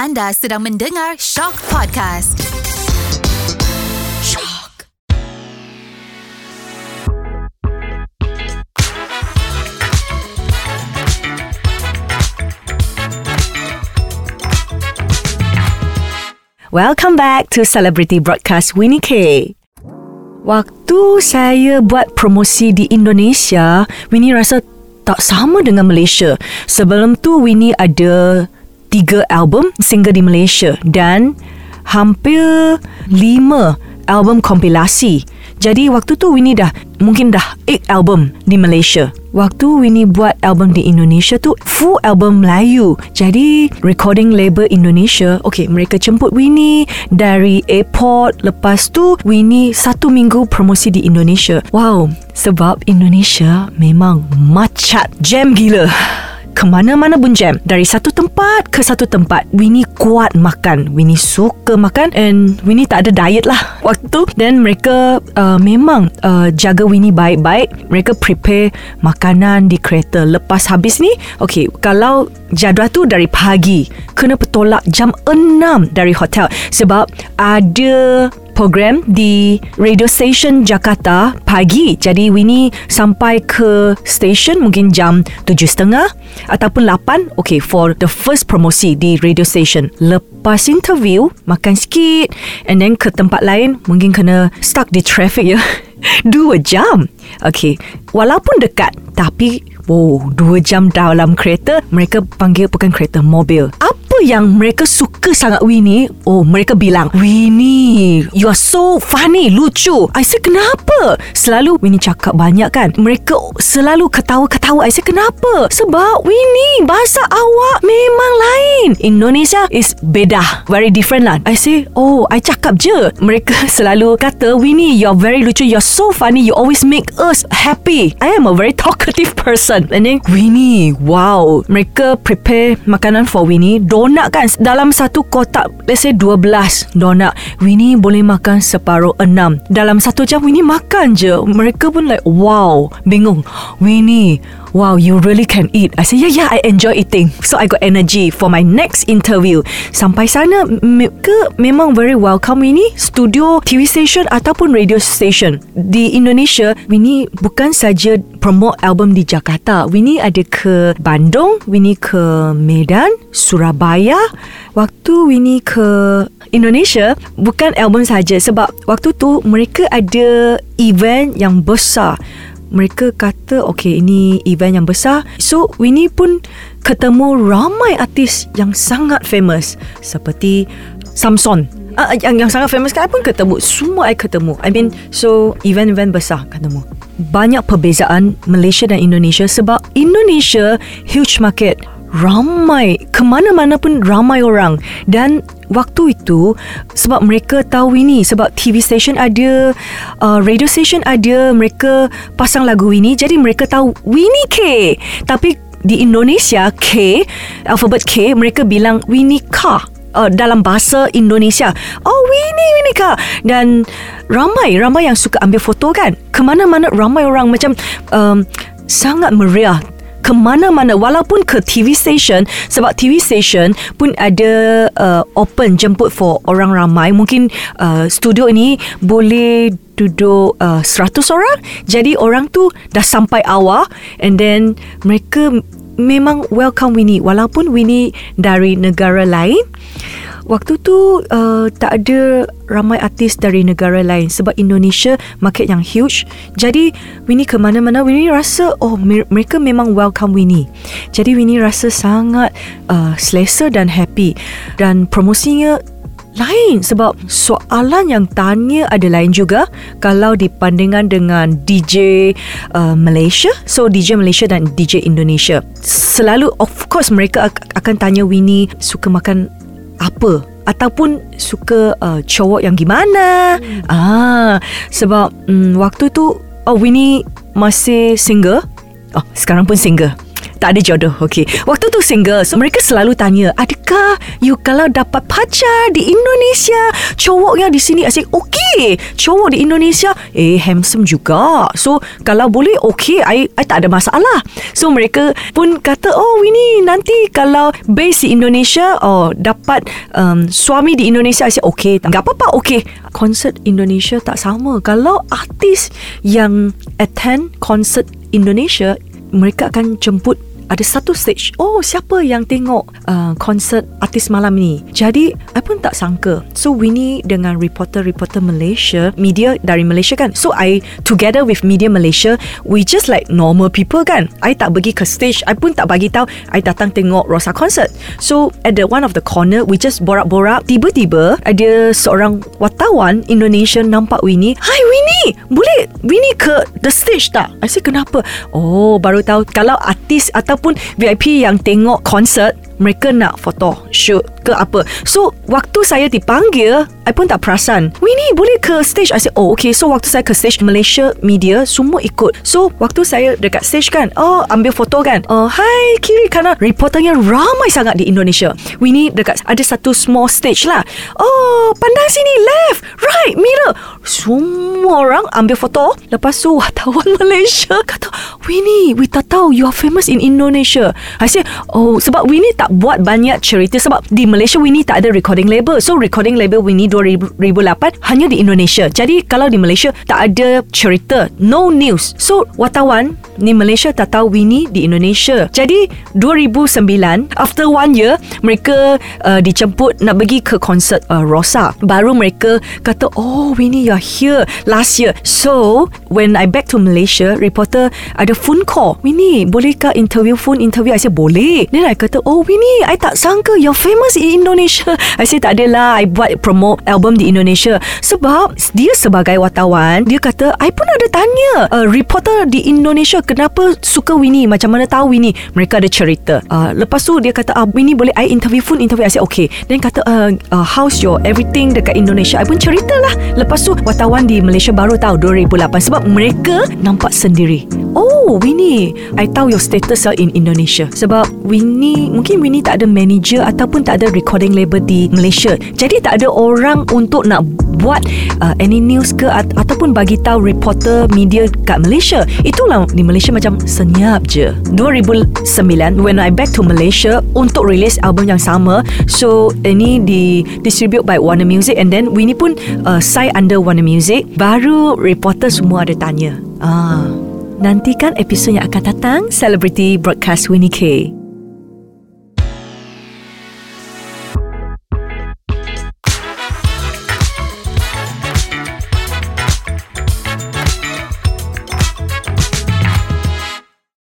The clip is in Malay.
Anda sedang mendengar Shock Podcast. Shock. Welcome back to Celebrity Broadcast Winnie K. Waktu saya buat promosi di Indonesia, Winnie rasa tak sama dengan Malaysia. Sebelum tu Winnie ada tiga album single di Malaysia dan hampir lima album kompilasi. Jadi waktu tu Winnie dah mungkin dah 8 album di Malaysia. Waktu Winnie buat album di Indonesia tu full album Melayu. Jadi recording label Indonesia, okay mereka jemput Winnie dari airport. Lepas tu Winnie satu minggu promosi di Indonesia. Wow, sebab Indonesia memang macet jam gila ke mana-mana pun jam. Dari satu tempat ke satu tempat. Winnie kuat makan. Winnie suka makan. And Winnie tak ada diet lah Waktu. Tu Then mereka uh, memang uh, jaga Winnie baik-baik. Mereka prepare makanan di kereta. Lepas habis ni Okay Kalau jadual tu dari pagi. Kena petolak jam 6 dari hotel. Sebab ada program di radio station Jakarta pagi. Jadi Winnie sampai ke station mungkin jam 7.30 ataupun 8. Okay, for the first promosi di radio station. Lepas interview, makan sikit and then ke tempat lain mungkin kena stuck di traffic ya. Dua jam. Okay, walaupun dekat tapi Oh, dua jam dalam kereta Mereka panggil bukan kereta, mobil Apa yang mereka suka sangat Winnie Oh, mereka bilang Winnie, you are so funny, lucu I say, kenapa? Selalu Winnie cakap banyak kan Mereka selalu ketawa-ketawa I say, kenapa? Sebab Winnie, bahasa awak memang lain Indonesia is beda Very different lah. I say, oh, I cakap je. Mereka selalu kata Winnie, you're very lucu. You're so funny. You always make us happy. I am a very talkative person. And then Winnie Wow. Mereka prepare makanan for Winnie. Donat kan Dalam satu kotak Let's say 12 donat Winnie boleh makan separuh enam. Dalam satu jam Winnie makan je. Mereka pun like Wow. Bingung. Winnie Wow, you really can eat. I say, yeah, yeah, I enjoy eating. So I got energy for my next interview. Sampai sana, mereka memang very welcome ini studio TV station ataupun radio station di Indonesia. Winnie bukan saja promote album di Jakarta. Winnie ada ke Bandung, Winnie ke Medan, Surabaya. Waktu Winnie ke Indonesia bukan album saja sebab waktu tu mereka ada event yang besar mereka kata okay ini event yang besar. So Winnie pun ketemu ramai artis yang sangat famous seperti Samson. Uh, yang yang sangat famous kan I pun ketemu. Semua I ketemu. I mean so event-event besar ketemu. Banyak perbezaan Malaysia dan Indonesia sebab Indonesia huge market ramai ke mana-mana pun ramai orang. Dan waktu itu sebab mereka tahu ini sebab TV station ada uh, radio station ada mereka pasang lagu ini jadi mereka tahu Winnie K. Tapi di Indonesia K alphabet K mereka bilang Winnie K Uh, dalam bahasa Indonesia. Oh Winnie Winnie K. Dan ramai Ramai yang suka ambil foto kan. Kemana-mana ramai orang Macam um, Sangat meriah ke mana-mana walaupun ke TV station. Sebab TV station pun ada uh, open jemput for orang ramai. Mungkin uh, studio ini boleh duduk uh, 100 orang. Jadi orang tu dah sampai awal. And then mereka memang welcome Winnie. Walaupun Winnie dari negara lain Waktu tu uh, tak ada ramai artis dari negara lain sebab Indonesia market yang huge. Jadi Winnie ke mana-mana Winnie rasa oh mereka memang welcome Winnie. Jadi Winnie rasa sangat uh, selesa dan happy dan promosinya lain sebab soalan yang tanya ada lain juga kalau dipandingkan dengan DJ uh, Malaysia so DJ Malaysia dan DJ Indonesia selalu of course mereka akan tanya Winnie suka makan apa? Ataupun suka uh, cowok yang gimana? Hmm. ah sebab um, waktu tu oh Winnie masih single. Oh sekarang pun single tak ada jodoh. Okay. Waktu tu single. So mereka selalu tanya, adakah you kalau dapat pacar di Indonesia, cowok yang di sini asyik okay. Cowok di Indonesia, eh handsome juga. So kalau boleh okay, I, I tak ada masalah. So mereka pun kata, oh ini nanti kalau base di Indonesia, oh dapat um, suami di Indonesia, say okay. Tak apa-apa, okay. Konsert Indonesia tak sama. Kalau artis yang attend konsert Indonesia mereka akan jemput ada satu stage. Oh siapa yang tengok uh, konsert artis malam ni? Jadi I pun tak sangka. So Winnie dengan reporter-reporter Malaysia media dari Malaysia kan? So I together with media Malaysia we just like normal people kan? I tak pergi ke stage. I pun tak bagi tahu. I datang tengok Rosa concert. So at the one of the corner we just borak-borak. Tiba-tiba ada seorang wartawan Indonesia nampak Winnie. Hi Winnie boleh Winnie ke the stage tak? I say kenapa? Oh baru tahu kalau artis atau ataupun VIP yang tengok konsert mereka nak foto shoot ke apa. So waktu saya dipanggil I pun tak perasan. Winnie boleh ke stage? I say oh okay. So waktu saya ke stage Malaysia media semua ikut. So waktu saya dekat stage kan oh ambil foto kan? Oh hi kiri. Kanan reporternya ramai sangat di Indonesia. Winnie dekat ada satu small stage lah. Oh pandang sini left right mirror. Semua orang ambil foto. Lepas tu wartawan Malaysia kata Winnie we tak tahu you are famous in Indonesia. I say oh sebab Winnie tak buat banyak cerita sebab di Malaysia Winnie tak ada recording label. So recording label Winnie 2008 hanya di Indonesia. Jadi kalau di Malaysia tak ada cerita no news. So wartawan ni Malaysia tak tahu Winnie di Indonesia. Jadi 2009 after one year mereka uh, dijemput nak pergi ke konsert uh, Rosa. Baru mereka kata oh Winnie you're here last year. So when I back to Malaysia reporter ada phone call. Winnie bolehkah interview phone interview? I say boleh. Then I kata oh Winnie ni I tak sangka You're famous in Indonesia. I say tak adalah I buat promote album di Indonesia. Sebab Dia sebagai wartawan Dia kata I pun ada tanya uh, Reporter di Indonesia Kenapa suka Winnie? Macam mana tahu Winnie? Mereka ada cerita. Uh, Lepas tu dia kata uh, Winnie boleh I interview pun interview. I say okay. Then kata uh, uh, How's your everything Dekat Indonesia? I pun cerita lah. Lepas tu Wartawan di Malaysia baru tahu 2008 Sebab mereka Nampak sendiri. Oh Winnie I tahu your status in Indonesia. Sebab Winnie Mungkin Winnie ni tak ada manager ataupun tak ada recording label di Malaysia. Jadi tak ada orang untuk nak buat uh, any news ke at- ataupun bagi tahu reporter media kat Malaysia. Itulah di Malaysia macam senyap je. 2009 when I back to Malaysia untuk release album yang sama. So ini di distribute by Warner Music and then Winnie pun uh, sign under Warner Music. Baru reporter semua ada tanya. Ah, nantikan episod yang akan datang Celebrity Broadcast Winnie K.